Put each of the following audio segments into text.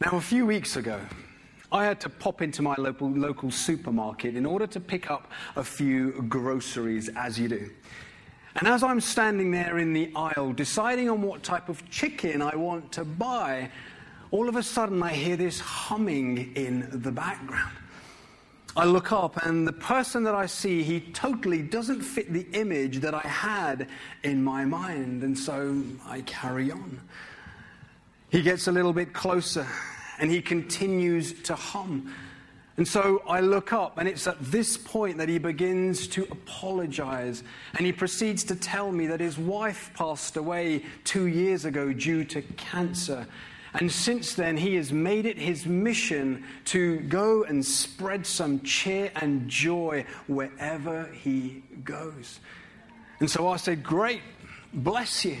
Now, a few weeks ago, I had to pop into my local, local supermarket in order to pick up a few groceries, as you do. And as I'm standing there in the aisle deciding on what type of chicken I want to buy, all of a sudden I hear this humming in the background. I look up, and the person that I see, he totally doesn't fit the image that I had in my mind. And so I carry on. He gets a little bit closer, and he continues to hum. And so I look up, and it's at this point that he begins to apologize. And he proceeds to tell me that his wife passed away two years ago due to cancer. And since then, he has made it his mission to go and spread some cheer and joy wherever he goes. And so I said, Great, bless you.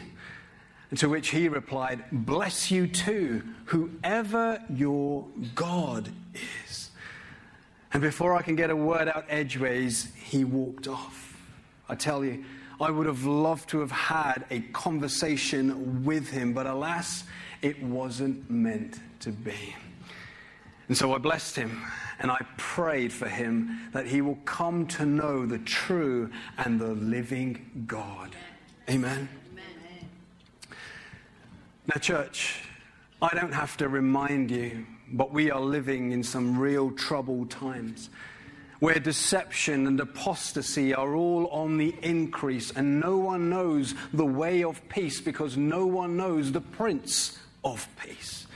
To which he replied, Bless you too, whoever your God is. And before I can get a word out edgeways, he walked off. I tell you, I would have loved to have had a conversation with him, but alas, it wasn't meant to be. And so I blessed him and I prayed for him that he will come to know the true and the living God. Amen. Now, church, I don't have to remind you, but we are living in some real troubled times where deception and apostasy are all on the increase, and no one knows the way of peace because no one knows the Prince of peace.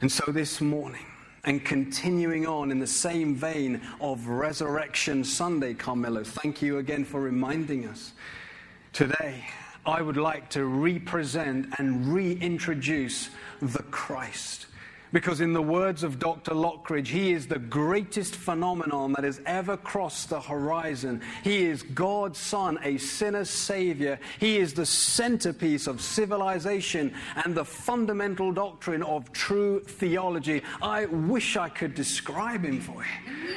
And so this morning, and continuing on in the same vein of Resurrection Sunday, Carmelo, thank you again for reminding us. Today, I would like to represent and reintroduce the Christ. Because, in the words of Dr. Lockridge, he is the greatest phenomenon that has ever crossed the horizon. He is God's Son, a sinner's Savior. He is the centerpiece of civilization and the fundamental doctrine of true theology. I wish I could describe him for you.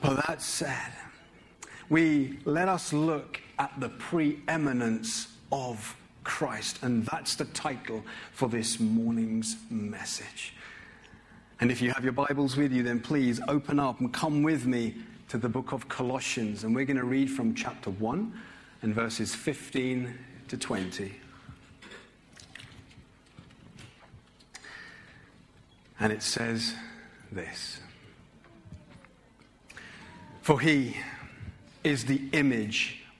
But that said, we let us look at the preeminence of Christ. And that's the title for this morning's message. And if you have your Bibles with you, then please open up and come with me to the book of Colossians. And we're going to read from chapter 1 and verses 15 to 20. And it says this For he is the image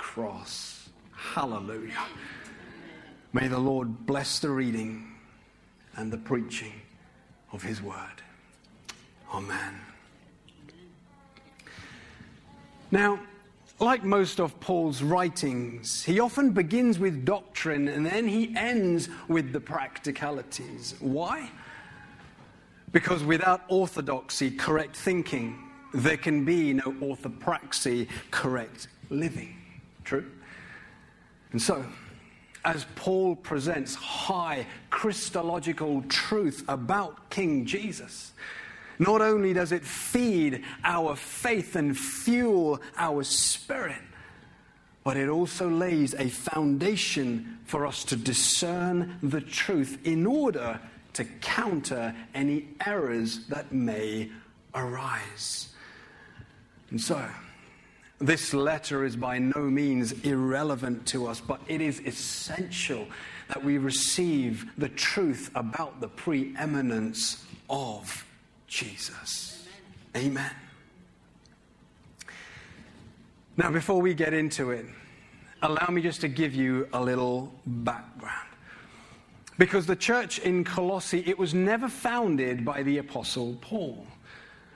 cross. Hallelujah. May the Lord bless the reading and the preaching of his word. Amen. Now, like most of Paul's writings, he often begins with doctrine and then he ends with the practicalities. Why? Because without orthodoxy, correct thinking, there can be no orthopraxy, correct living. True? And so, as Paul presents high Christological truth about King Jesus, not only does it feed our faith and fuel our spirit, but it also lays a foundation for us to discern the truth in order to counter any errors that may arise. And so, this letter is by no means irrelevant to us, but it is essential that we receive the truth about the preeminence of Jesus. Amen. Now, before we get into it, allow me just to give you a little background. Because the church in Colossae, it was never founded by the Apostle Paul,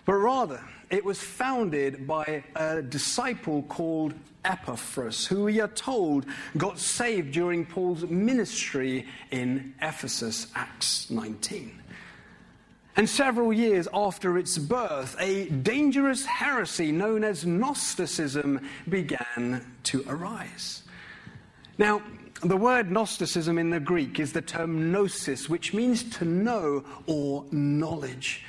but rather it was founded by a disciple called Epaphras, who we are told got saved during Paul's ministry in Ephesus, Acts 19. And several years after its birth, a dangerous heresy known as Gnosticism began to arise. Now, the word Gnosticism in the Greek is the term gnosis, which means to know or knowledge.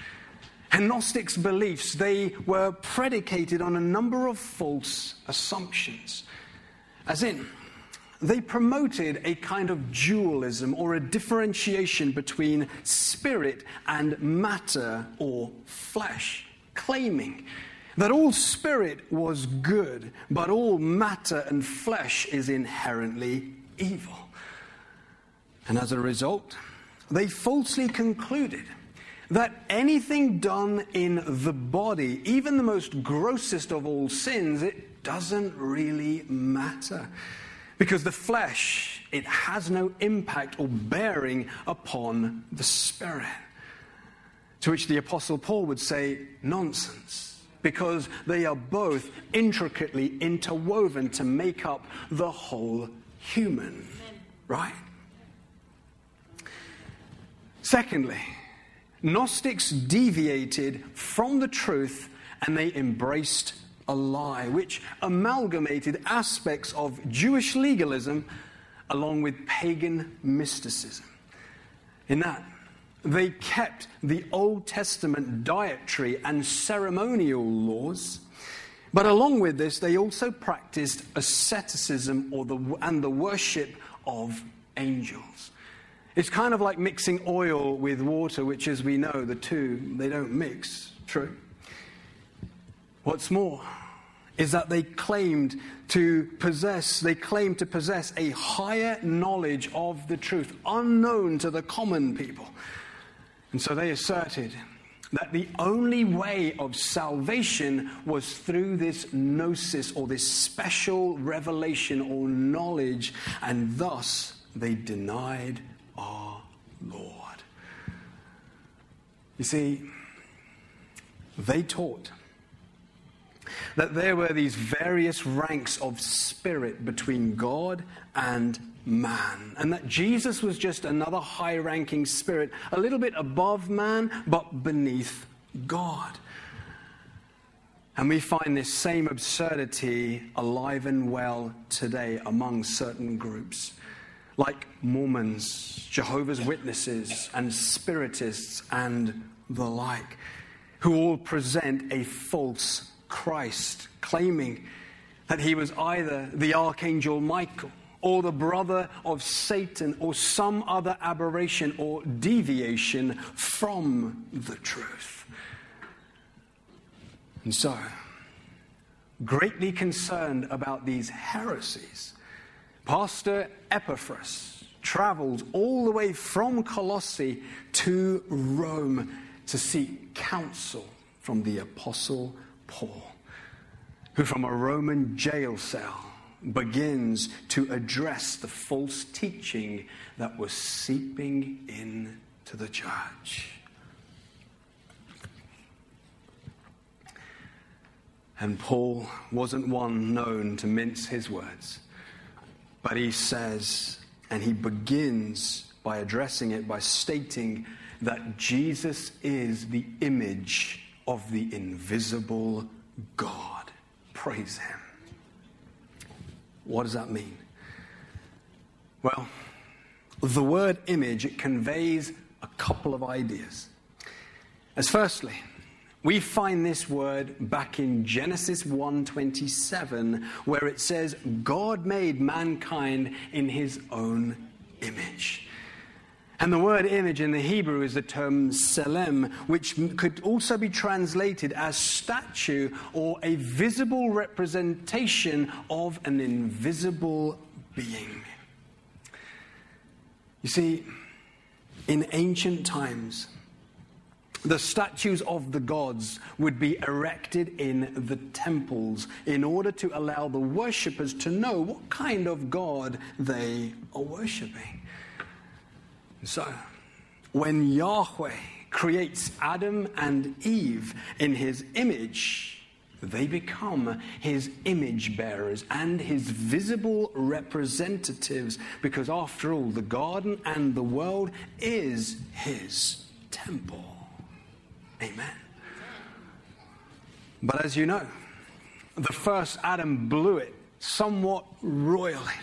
Gnostics' beliefs, they were predicated on a number of false assumptions. As in, they promoted a kind of dualism or a differentiation between spirit and matter or flesh, claiming that all spirit was good, but all matter and flesh is inherently evil. And as a result, they falsely concluded that anything done in the body, even the most grossest of all sins, it doesn't really matter. Because the flesh, it has no impact or bearing upon the spirit. To which the Apostle Paul would say, nonsense. Because they are both intricately interwoven to make up the whole human, right? Secondly, Gnostics deviated from the truth and they embraced a lie, which amalgamated aspects of Jewish legalism along with pagan mysticism. In that, they kept the Old Testament dietary and ceremonial laws but along with this, they also practiced asceticism or the, and the worship of angels. It's kind of like mixing oil with water, which, as we know, the two, they don't mix. True. What's more, is that they claimed to possess, they claimed to possess a higher knowledge of the truth, unknown to the common people. And so they asserted that the only way of salvation was through this gnosis or this special revelation or knowledge, and thus they denied our Lord. You see, they taught that there were these various ranks of spirit between God and man, and that Jesus was just another high ranking spirit, a little bit above man, but beneath God. And we find this same absurdity alive and well today among certain groups, like Mormons, Jehovah's Witnesses, and Spiritists, and the like, who all present a false Christ, claiming that he was either the Archangel Michael or the brother of Satan or some other aberration or deviation from the truth. And so, greatly concerned about these heresies, Pastor Epaphras traveled all the way from Colossae to Rome to seek counsel from the Apostle Paul, who from a Roman jail cell begins to address the false teaching that was seeping into the church. And Paul wasn't one known to mince his words, but he says, and he begins by addressing it by stating that Jesus is the image of the invisible God. Praise him. What does that mean? Well, the word image it conveys a couple of ideas. As firstly, we find this word back in Genesis 1:27 where it says God made mankind in his own image. And the word image in the Hebrew is the term selem, which could also be translated as statue or a visible representation of an invisible being. You see, in ancient times, the statues of the gods would be erected in the temples in order to allow the worshippers to know what kind of God they are worshipping. So, when Yahweh creates Adam and Eve in his image, they become his image bearers and his visible representatives because, after all, the garden and the world is his temple. Amen. But as you know, the first Adam blew it somewhat royally.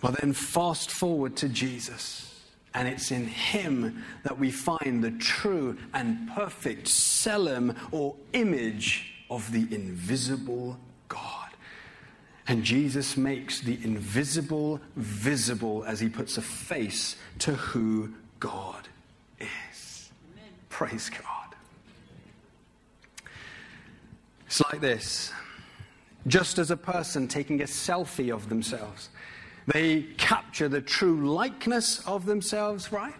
But then fast forward to Jesus, and it's in him that we find the true and perfect Tselem or image of the invisible God. And Jesus makes the invisible visible as he puts a face to who God. Praise God. It's like this just as a person taking a selfie of themselves, they capture the true likeness of themselves, right?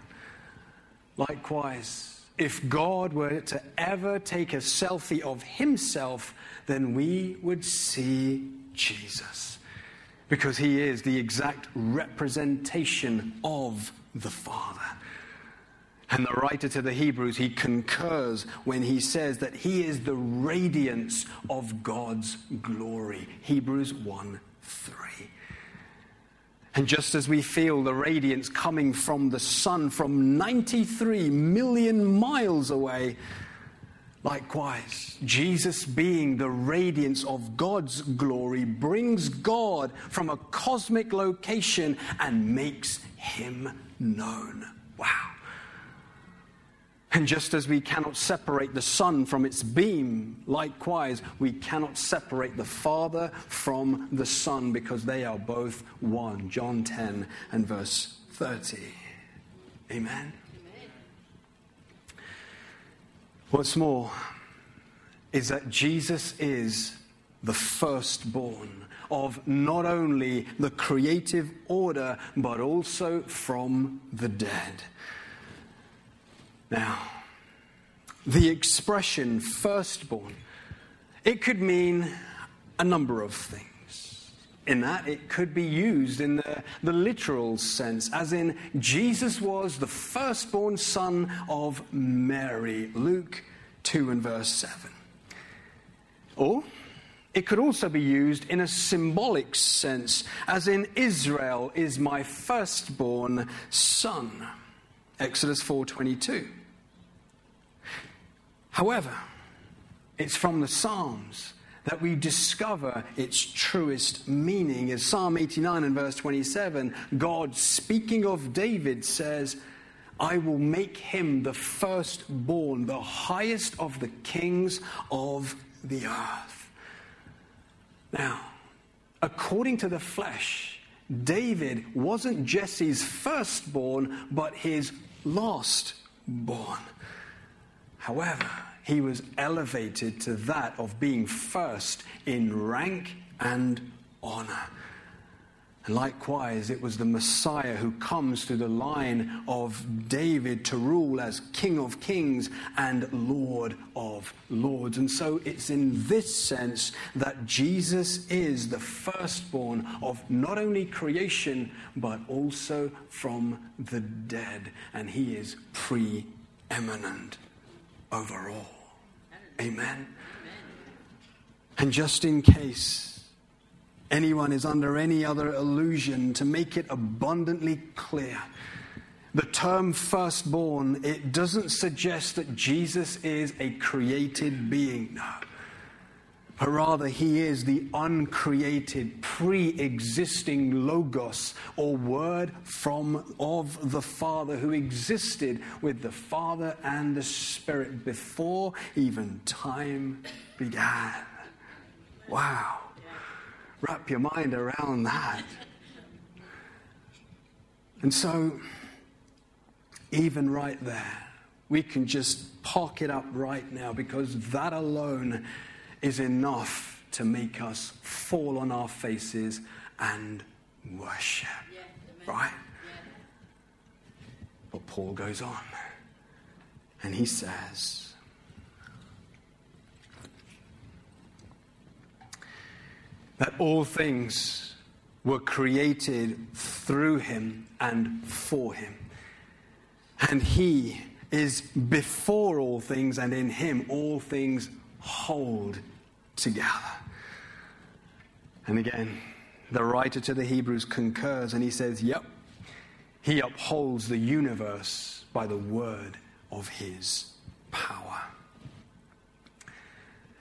Likewise, if God were to ever take a selfie of himself, then we would see Jesus. Because he is the exact representation of the Father. And the writer to the Hebrews, he concurs when he says that he is the radiance of God's glory. Hebrews 1 3. And just as we feel the radiance coming from the sun from 93 million miles away, likewise, Jesus being the radiance of God's glory brings God from a cosmic location and makes him known. Wow. And just as we cannot separate the sun from its beam, likewise, we cannot separate the Father from the Son because they are both one. John 10 and verse 30. Amen. Amen. What's more is that Jesus is the firstborn of not only the creative order, but also from the dead. Now, the expression firstborn, it could mean a number of things. In that, it could be used in the, the literal sense, as in Jesus was the firstborn son of Mary, Luke 2 and verse 7. Or it could also be used in a symbolic sense, as in Israel is my firstborn son. Exodus 4:22. However, it's from the Psalms that we discover its truest meaning. As Psalm 89 and verse 27, God, speaking of David, says, I will make him the firstborn, the highest of the kings of the earth. Now, according to the flesh, David wasn't Jesse's firstborn, but his lastborn. However, he was elevated to that of being first in rank and honor. And likewise, it was the Messiah who comes through the line of David to rule as King of Kings and Lord of Lords. And so it's in this sense that Jesus is the firstborn of not only creation, but also from the dead. And he is preeminent over all. Amen. And just in case anyone is under any other illusion to make it abundantly clear. The term firstborn, it doesn't suggest that Jesus is a created being. No. But rather, he is the uncreated, pre existing Logos, or word from of the Father, who existed with the Father and the Spirit before even time began. Wow. Wrap your mind around that. And so, even right there, we can just park it up right now because that alone is enough to make us fall on our faces and worship. right? But Paul goes on and he says, that all things were created through him and for him. And he is before all things, and in him all things hold together. And again, the writer to the Hebrews concurs and he says, Yep, he upholds the universe by the word of his power.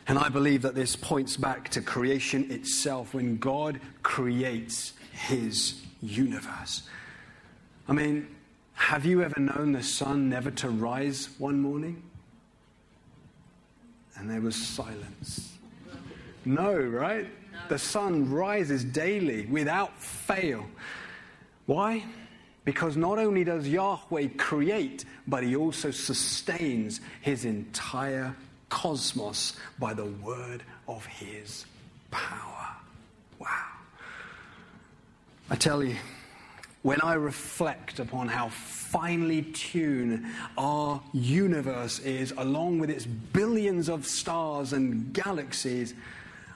And I believe that this points back to creation itself when God creates his universe. I mean, have you ever known the sun never to rise one morning? And there was silence. No, right? The sun rises daily without fail. Why? Because not only does Yahweh create, but he also sustains his entire cosmos by the word of his power. Wow. I tell you, when I reflect upon how finely tuned our universe is, along with its billions of stars and galaxies,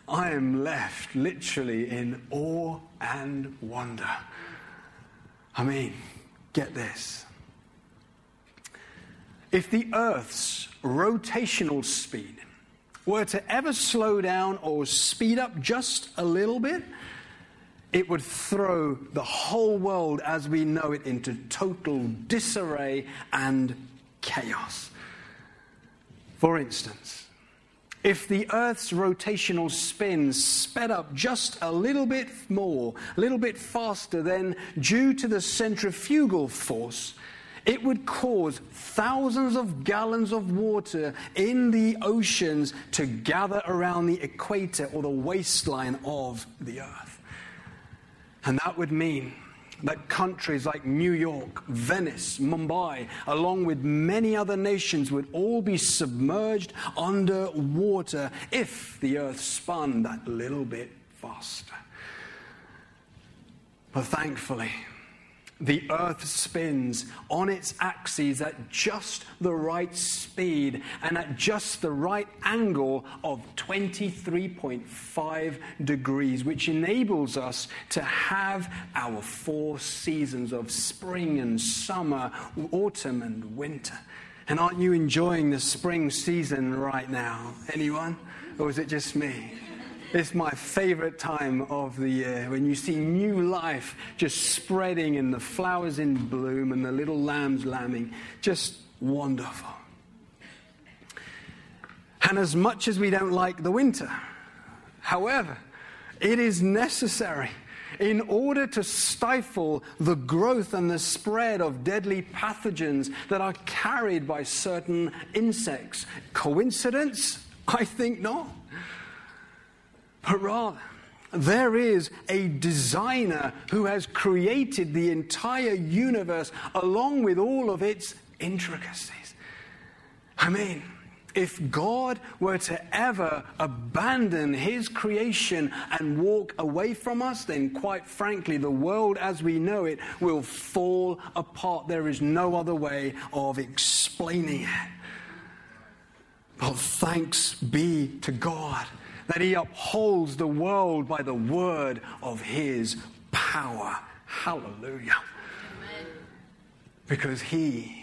I am left literally in awe and wonder. I mean, get this. If the Earth's rotational speed were to ever slow down or speed up just a little bit, it would throw the whole world as we know it into total disarray and chaos. For instance, if the Earth's rotational spin sped up just a little bit more, a little bit faster, then due to the centrifugal force, it would cause thousands of gallons of water in the oceans to gather around the equator or the waistline of the earth. And that would mean that countries like New York, Venice, Mumbai, along with many other nations, would all be submerged under water if the earth spun that little bit faster. But thankfully, the earth spins on its axis at just the right speed and at just the right angle of 23.5 degrees, which enables us to have our four seasons of spring and summer, autumn and winter. And aren't you enjoying the spring season right now? Anyone? Or is it just me? It's my favorite time of the year when you see new life just spreading and the flowers in bloom and the little lambs lambing. Just wonderful. And as much as we don't like the winter, however, it is necessary in order to stifle the growth and the spread of deadly pathogens that are carried by certain insects. Coincidence? I think not. But rather, there is a designer who has created the entire universe along with all of its intricacies. I mean, if God were to ever abandon his creation and walk away from us, then quite frankly, the world as we know it will fall apart. There is no other way of explaining it. But thanks be to God that he upholds the world by the word of his power. Hallelujah. Amen. Because he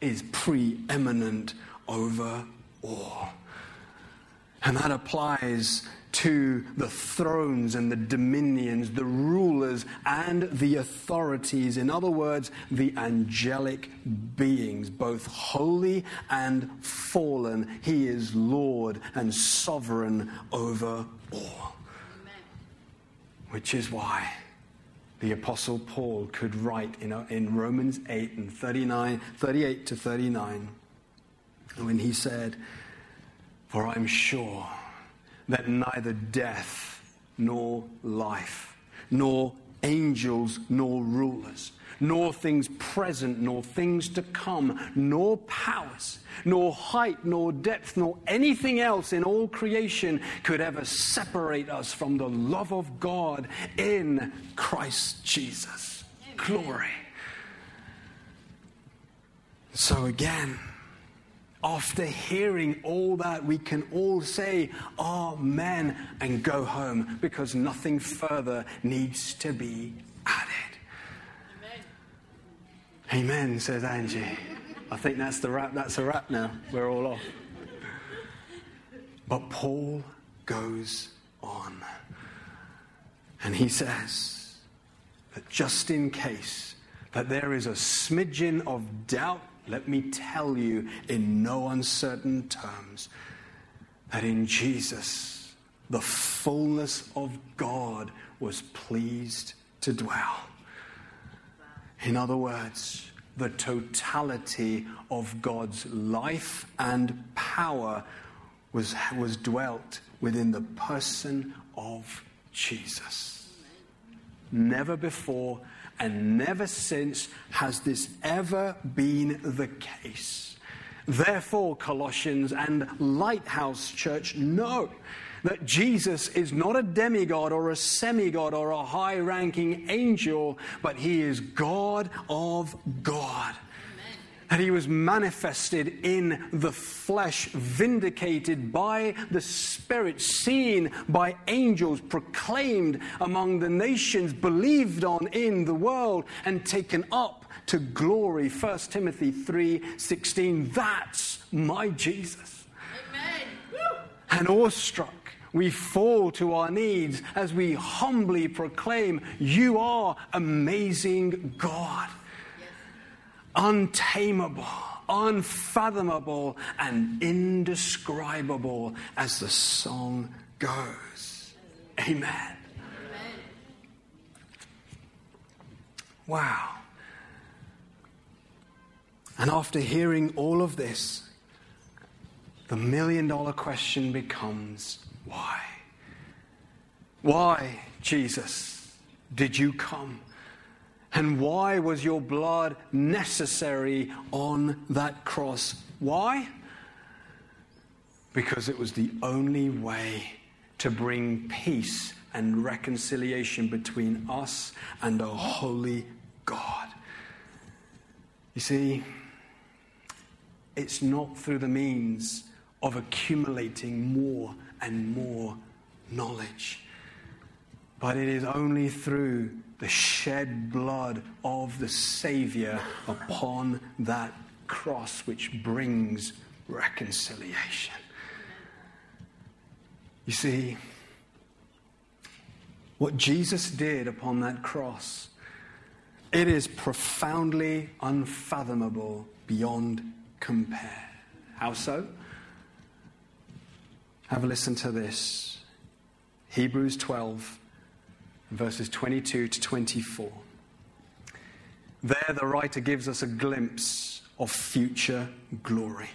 is preeminent over all. And that applies to the thrones and the dominions, the rulers and the authorities. In other words, the angelic beings, both holy and fallen. He is Lord and sovereign over all. Amen. Which is why the Apostle Paul could write in, in Romans 8 and 39, 38 to 39, when he said, For I'm sure that neither death nor life, nor angels nor rulers, nor things present nor things to come, nor powers, nor height nor depth, nor anything else in all creation could ever separate us from the love of God in Christ Jesus. Amen. Glory. So again, after hearing all that, we can all say Amen and go home because nothing further needs to be added. Amen, Amen says Angie. I think that's the wrap. That's a wrap now. We're all off. But Paul goes on. And he says that just in case that there is a smidgen of doubt, let me tell you in no uncertain terms that in Jesus the fullness of God was pleased to dwell. In other words, the totality of God's life and power was, was dwelt within the person of Jesus. Never before and never since has this ever been the case. Therefore, Colossians and Lighthouse Church know that Jesus is not a demigod or a semigod or a high ranking angel, but he is God of God. That he was manifested in the flesh, vindicated by the Spirit, seen by angels, proclaimed among the nations, believed on in the world, and taken up to glory. 1 Timothy 3:16. That's my Jesus. Amen. And awestruck we fall to our knees as we humbly proclaim, You are amazing God. Untamable, unfathomable, and indescribable, as the song goes. Amen. Amen. Wow. And after hearing all of this, the million dollar question becomes why? Why, Jesus, did you come? And why was your blood necessary on that cross? Why? Because it was the only way to bring peace and reconciliation between us and our holy God. You see, it's not through the means of accumulating more and more knowledge. But it is only through the shed blood of the Savior upon that cross which brings reconciliation. You see, what Jesus did upon that cross, it is profoundly unfathomable beyond compare. How so? Have a listen to this Hebrews 12, verses 22 to 24. There, the writer gives us a glimpse of future glory.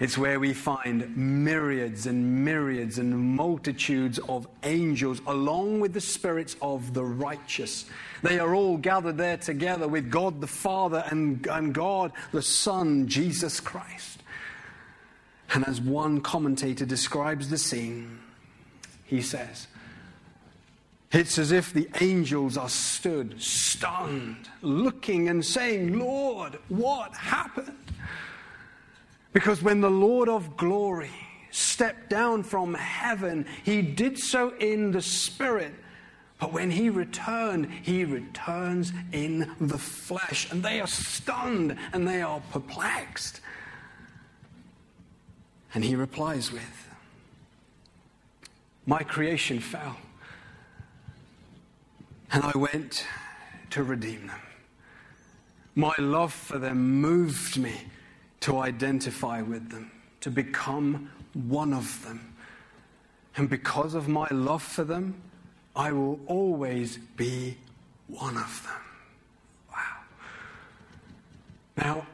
It's where we find myriads and myriads and multitudes of angels, along with the spirits of the righteous. They are all gathered there together with God the Father and, and God the Son, Jesus Christ. And as one commentator describes the scene, he says, It's as if the angels are stood, stunned, looking and saying, Lord, what happened? Because when the Lord of glory stepped down from heaven, he did so in the Spirit. But when he returned, he returns in the flesh. And they are stunned and they are perplexed. And he replies with, My creation fell, and I went to redeem them. My love for them moved me to identify with them, to become one of them. And because of my love for them, I will always be one of them. Wow. Now,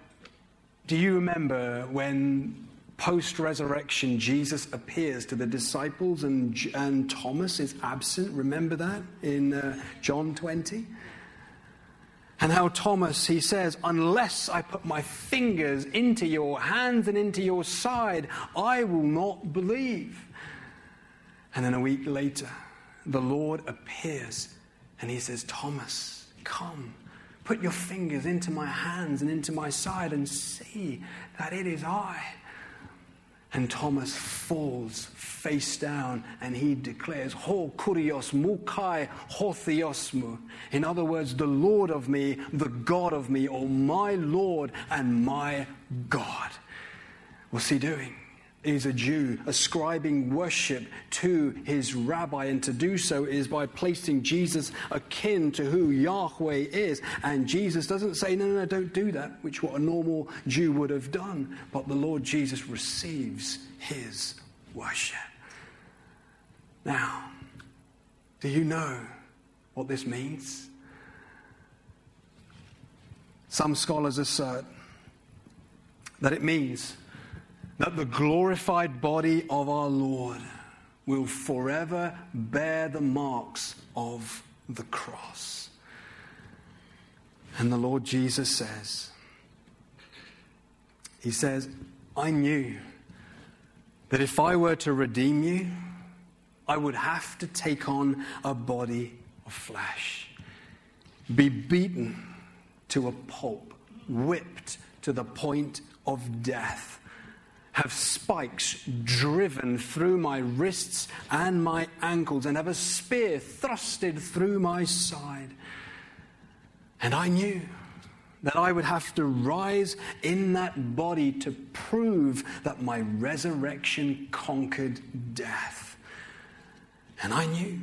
do you remember when post resurrection, Jesus appears to the disciples and, and Thomas is absent. Remember that in uh, John 20? And how Thomas, he says, Unless I put my fingers into your hands and into your side, I will not believe. And then a week later, the Lord appears and he says, Thomas, come, Put your fingers into my hands and into my side and see that it is I. And Thomas falls face down and he declares, Ho kurios mukai hotheosmu. In other words, the Lord of me, the God of me, or my Lord and my God. What's he doing? He's a Jew ascribing worship to his rabbi, and to do so is by placing Jesus akin to who Yahweh is. And Jesus doesn't say, No, no, no, don't do that, which what a normal Jew would have done. But the Lord Jesus receives his worship. Now, do you know what this means? Some scholars assert that it means that the glorified body of our Lord will forever bear the marks of the cross. And the Lord Jesus says, He says, I knew that if I were to redeem you, I would have to take on a body of flesh, be beaten to a pulp, whipped to the point of death have spikes driven through my wrists and my ankles, and have a spear thrusted through my side. And I knew that I would have to rise in that body to prove that my resurrection conquered death. And I knew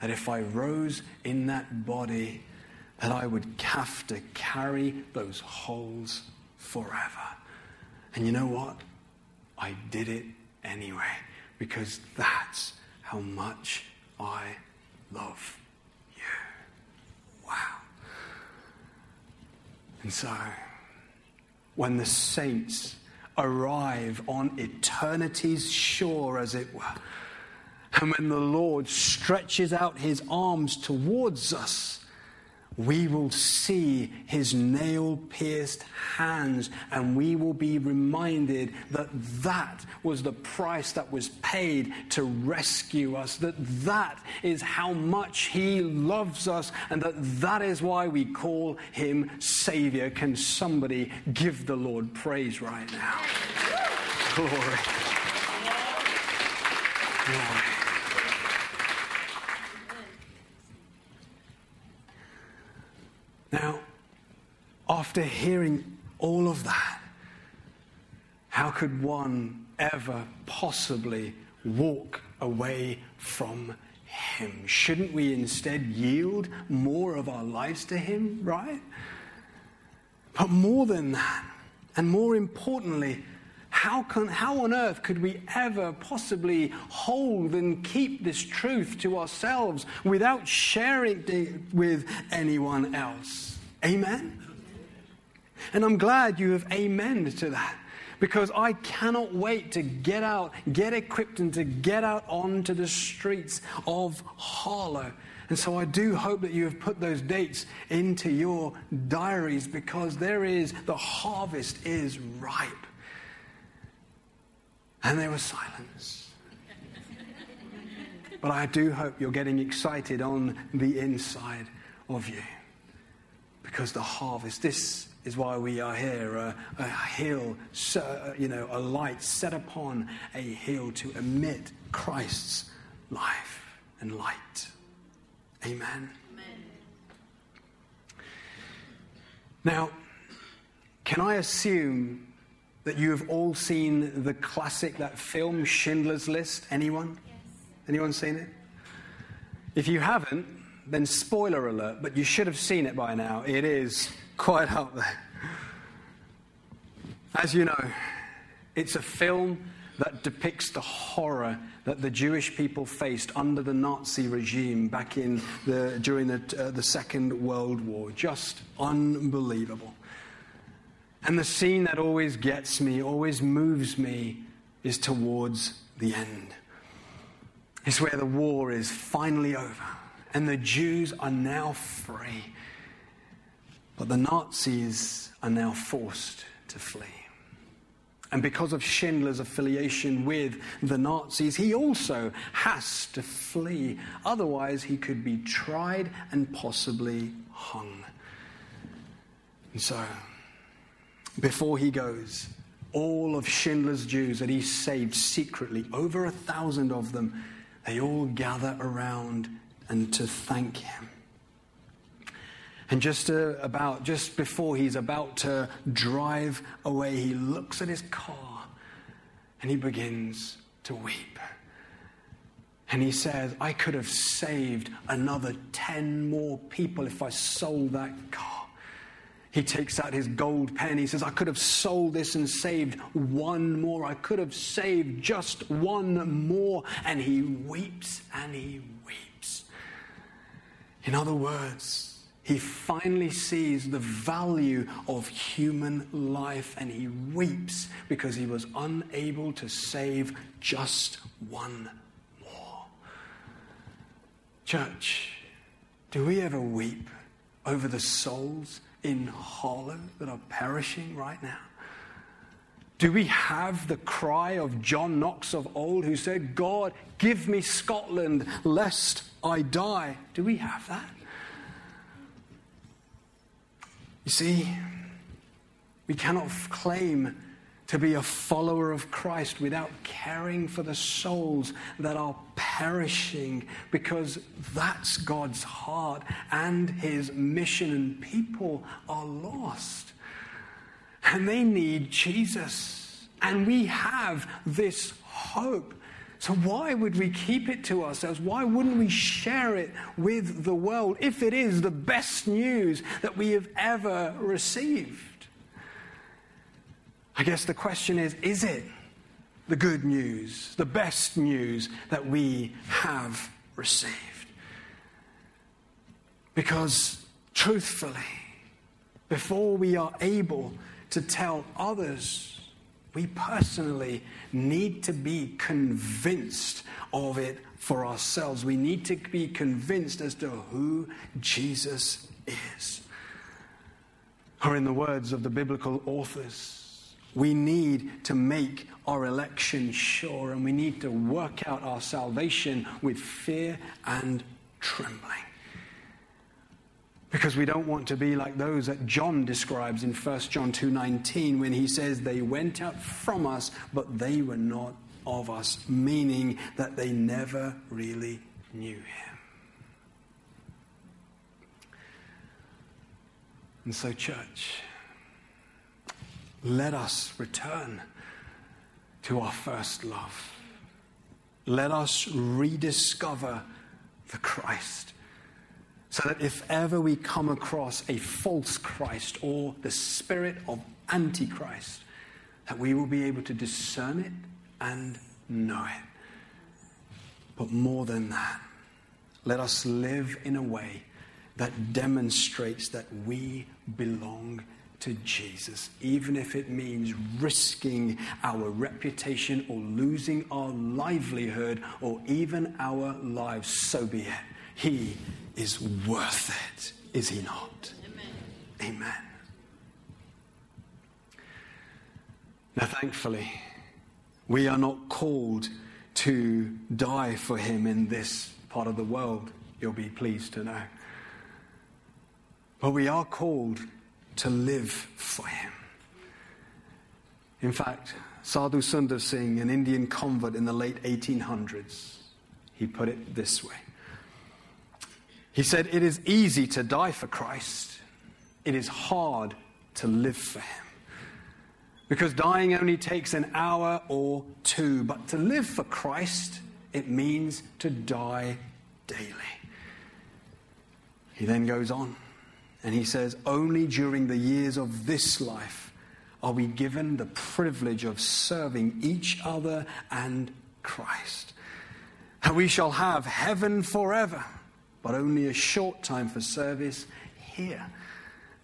that if I rose in that body, that I would have to carry those holes forever. And you know what? I did it anyway because that's how much I love you. Wow. And so, when the saints arrive on eternity's shore, as it were, and when the Lord stretches out his arms towards us, we will see his nail pierced hands and we will be reminded that that was the price that was paid to rescue us, that that is how much he loves us, and that that is why we call him Savior. Can somebody give the Lord praise right now? Glory. Glory. Now, after hearing all of that, how could one ever possibly walk away from Him? Shouldn't we instead yield more of our lives to Him, right? But more than that, and more importantly, how, can, how on earth could we ever possibly hold and keep this truth to ourselves without sharing it with anyone else? Amen? And I'm glad you have amen to that because I cannot wait to get out, get equipped, and to get out onto the streets of Harlow. And so I do hope that you have put those dates into your diaries because there is, the harvest is ripe. And there was silence. but I do hope you're getting excited on the inside of you. Because the harvest, this is why we are here a, a hill, you know, a light set upon a hill to emit Christ's life and light. Amen. Amen. Now, can I assume that you have all seen the classic, that film Schindler's List? Anyone? Yes. Anyone seen it? If you haven't, then spoiler alert, but you should have seen it by now. It is quite out there. As you know, it's a film that depicts the horror that the Jewish people faced under the Nazi regime back in the, during the, uh, the Second World War. Just unbelievable. And the scene that always gets me, always moves me, is towards the end. It's where the war is finally over and the Jews are now free. But the Nazis are now forced to flee. And because of Schindler's affiliation with the Nazis, he also has to flee. Otherwise, he could be tried and possibly hung. And so, before he goes, all of Schindler's Jews that he saved secretly, over a thousand of them, they all gather around and to thank him. And just uh, about just before he's about to drive away, he looks at his car and he begins to weep. And he says, I could have saved another 10 more people if I sold that car. He takes out his gold pen. He says, I could have sold this and saved one more. I could have saved just one more. And he weeps and he weeps. In other words, he finally sees the value of human life and he weeps because he was unable to save just one more. Church, do we ever weep over the souls in Harlow that are perishing right now? Do we have the cry of John Knox of old who said, God, give me Scotland lest I die? Do we have that? You see, we cannot claim to be a follower of Christ without caring for the souls that are perishing because that's God's heart and his mission, and people are lost. And they need Jesus. And we have this hope. So, why would we keep it to ourselves? Why wouldn't we share it with the world if it is the best news that we have ever received? I guess the question is is it the good news, the best news that we have received? Because truthfully, before we are able to tell others, we personally need to be convinced of it for ourselves. We need to be convinced as to who Jesus is. Or, in the words of the biblical authors, we need to make our election sure and we need to work out our salvation with fear and trembling. Because we don't want to be like those that John describes in 1 John 2:19 when he says they went out from us but they were not of us, meaning that they never really knew him. And so church, let us return to our first love. Let us rediscover the Christ. So that if ever we come across a false Christ or the spirit of Antichrist, that we will be able to discern it and know it. But more than that, let us live in a way that demonstrates that we belong to Jesus, even if it means risking our reputation or losing our livelihood or even our lives, so be it. He is worth it, is he not? Amen. Amen. Now, thankfully, we are not called to die for him in this part of the world, you'll be pleased to know. But we are called to live for him. In fact, Sadhu Sundar Singh, an Indian convert in the late 1800s, he put it this way. He said, It is easy to die for Christ, it is hard to live for him. Because dying only takes an hour or two, but to live for Christ, it means to die daily. He then goes on. And he says, Only during the years of this life are we given the privilege of serving each other and Christ. And we shall have heaven forever, but only a short time for service here.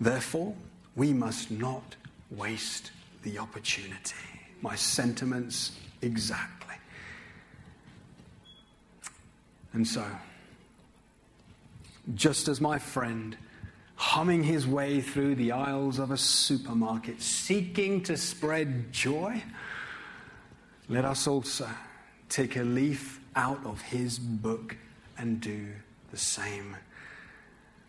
Therefore, we must not waste the opportunity. My sentiments exactly. And so, just as my friend humming his way through the aisles of a supermarket, seeking to spread joy, let us also take a leaf out of his book and do the same.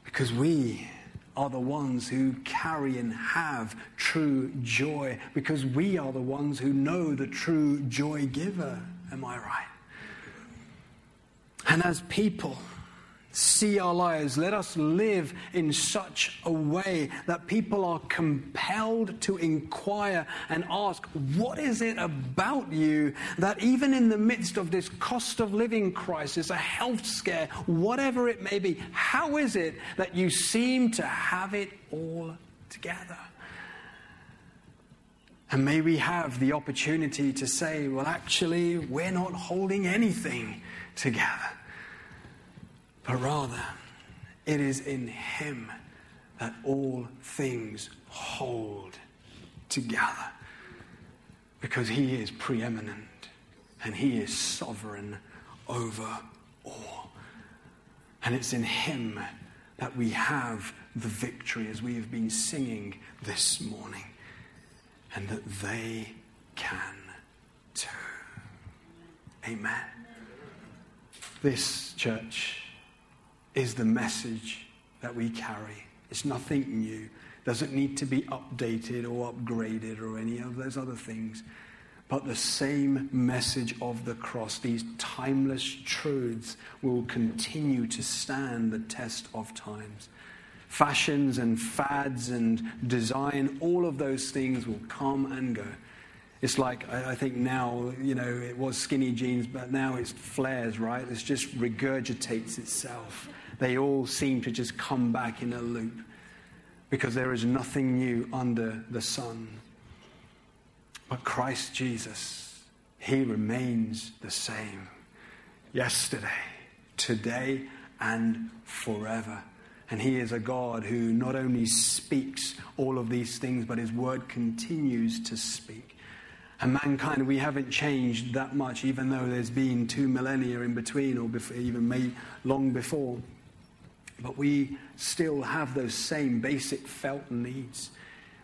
Because we are the ones who carry and have true joy because we are the ones who know the true joy giver. Am I right? And as people, see our lives. Let us live in such a way that people are compelled to inquire and ask, What is it about you that even in the midst of this cost of living crisis, a health scare, whatever it may be, how is it that you seem to have it all together? And may we have the opportunity to say, Well, actually, we're not holding anything together but rather it is in Him that all things hold together because He is preeminent and He is sovereign over all. And it's in Him that we have the victory as we have been singing this morning, and that they can too. Amen. This church is the message that we carry. It's nothing new. Doesn't need to be updated or upgraded or any of those other things. But the same message of the cross, these timeless truths, will continue to stand the test of times. Fashions and fads and design, all of those things will come and go. It's like, I think now, you know, it was skinny jeans, but now it's flares, right? It just regurgitates itself they all seem to just come back in a loop because there is nothing new under the sun. But Christ Jesus, He remains the same yesterday, today, and forever. And He is a God who not only speaks all of these things, but His word continues to speak. And mankind, we haven't changed that much, even though there's been two millennia in between, or before, even long before. But we still have those same basic felt needs.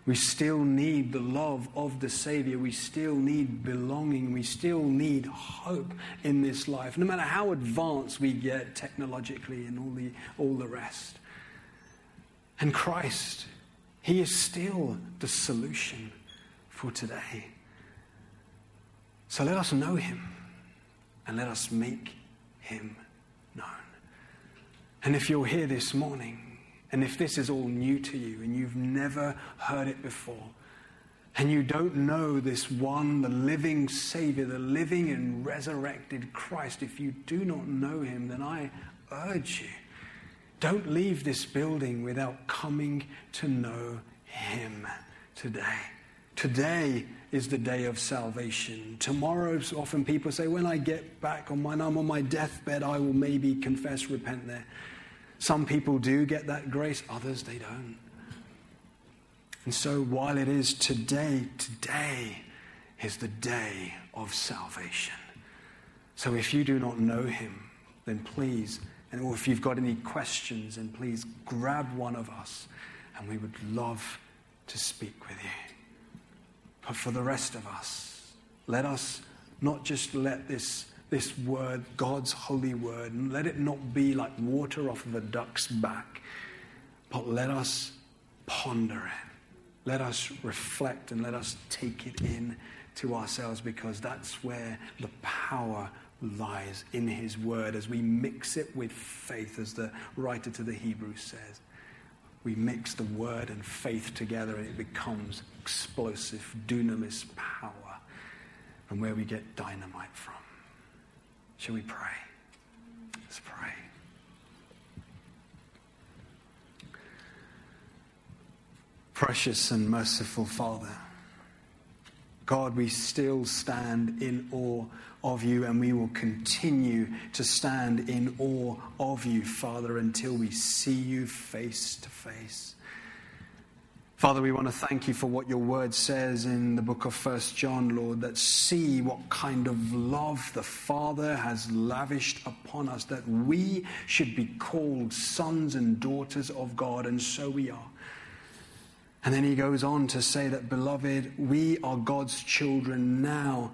We still need the love of the Savior. We still need belonging. We still need hope in this life, no matter how advanced we get technologically and all the, all the rest. And Christ, He is still the solution for today. So let us know Him and let us make Him. And if you're here this morning, and if this is all new to you and you've never heard it before, and you don't know this one, the living Savior, the living and resurrected Christ, if you do not know him, then I urge you, don't leave this building without coming to know him today. Today is the day of salvation. Tomorrow, often people say, when I get back on my, I'm on my deathbed, I will maybe confess, repent there. Some people do get that grace, others they don't. And so while it is today, today is the day of salvation. So if you do not know him, then please, and or if you've got any questions, then please grab one of us and we would love to speak with you. But for the rest of us, let us not just let this this word, God's holy word, and let it not be like water off of a duck's back, but let us ponder it. Let us reflect and let us take it in to ourselves because that's where the power lies in His Word as we mix it with faith, as the writer to the Hebrews says. We mix the Word and faith together and it becomes explosive, dunamis power, and where we get dynamite from. Shall we pray? Let's pray. Precious and merciful Father, God, we still stand in awe of you and we will continue to stand in awe of you, Father, until we see you face to face. Father, we want to thank you for what your word says in the book of First John, Lord, that see what kind of love the Father has lavished upon us, that we should be called sons and daughters of God, and so we are. And then he goes on to say that, beloved, we are God's children now,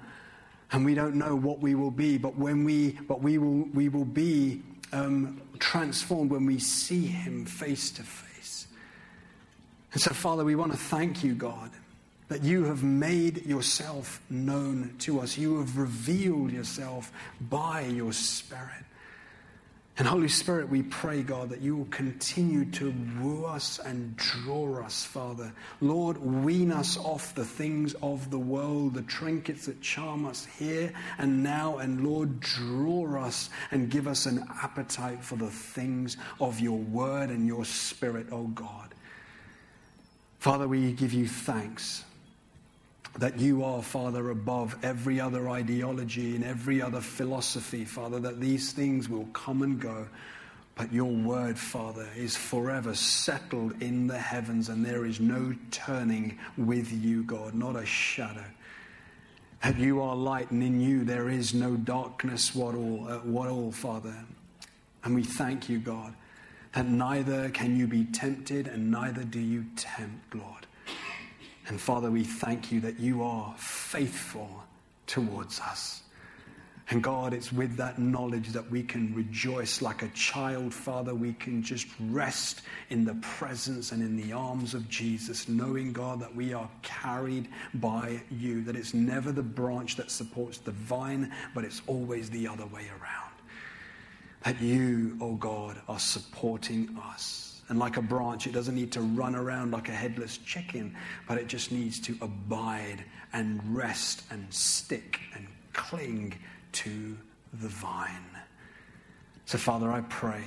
and we don't know what we will be, but when we, but we will, we will be um, transformed when we see him face to face. And so, Father, we want to thank you, God, that you have made yourself known to us. You have revealed yourself by your Spirit. And Holy Spirit, we pray, God, that you will continue to woo us and draw us, Father. Lord, wean us off the things of the world, the trinkets that charm us here and now. And Lord, draw us and give us an appetite for the things of your word and your spirit, oh God. Father, we give you thanks that you are, Father, above every other ideology and every other philosophy, Father, that these things will come and go. But your word, Father, is forever settled in the heavens, and there is no turning with you, God, not a shadow. That you are light, and in you there is no darkness what all, uh, what all, Father. And we thank you, God, that neither can you be tempted, and neither do you tempt, Lord. And Father, we thank you that you are faithful towards us. And God, it's with that knowledge that we can rejoice like a child, Father. We can just rest in the presence and in the arms of Jesus, knowing, God, that we are carried by you, that it's never the branch that supports the vine, but it's always the other way around. That you, oh God, are supporting us. And like a branch, it doesn't need to run around like a headless chicken, but it just needs to abide and rest and stick and cling to the vine. So, Father, I pray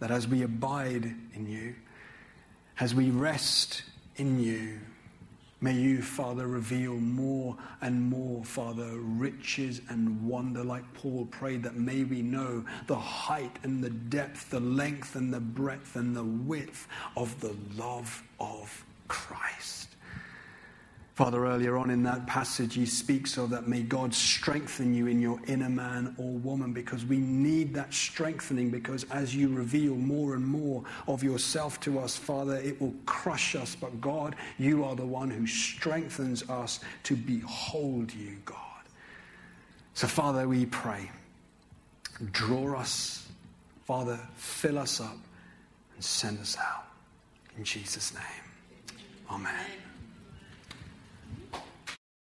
that as we abide in you, as we rest in you, May you, Father, reveal more and more, Father, riches and wonder, like Paul prayed, that may we know the height and the depth, the length and the breadth and the width of the love of Christ. Father, earlier on in that passage, he speaks of that may God strengthen you in your inner man or woman because we need that strengthening because as you reveal more and more of yourself to us, Father, it will crush us. But God, you are the one who strengthens us to behold you, God. So, Father, we pray. Draw us, Father, fill us up and send us out. In Jesus' name. Amen.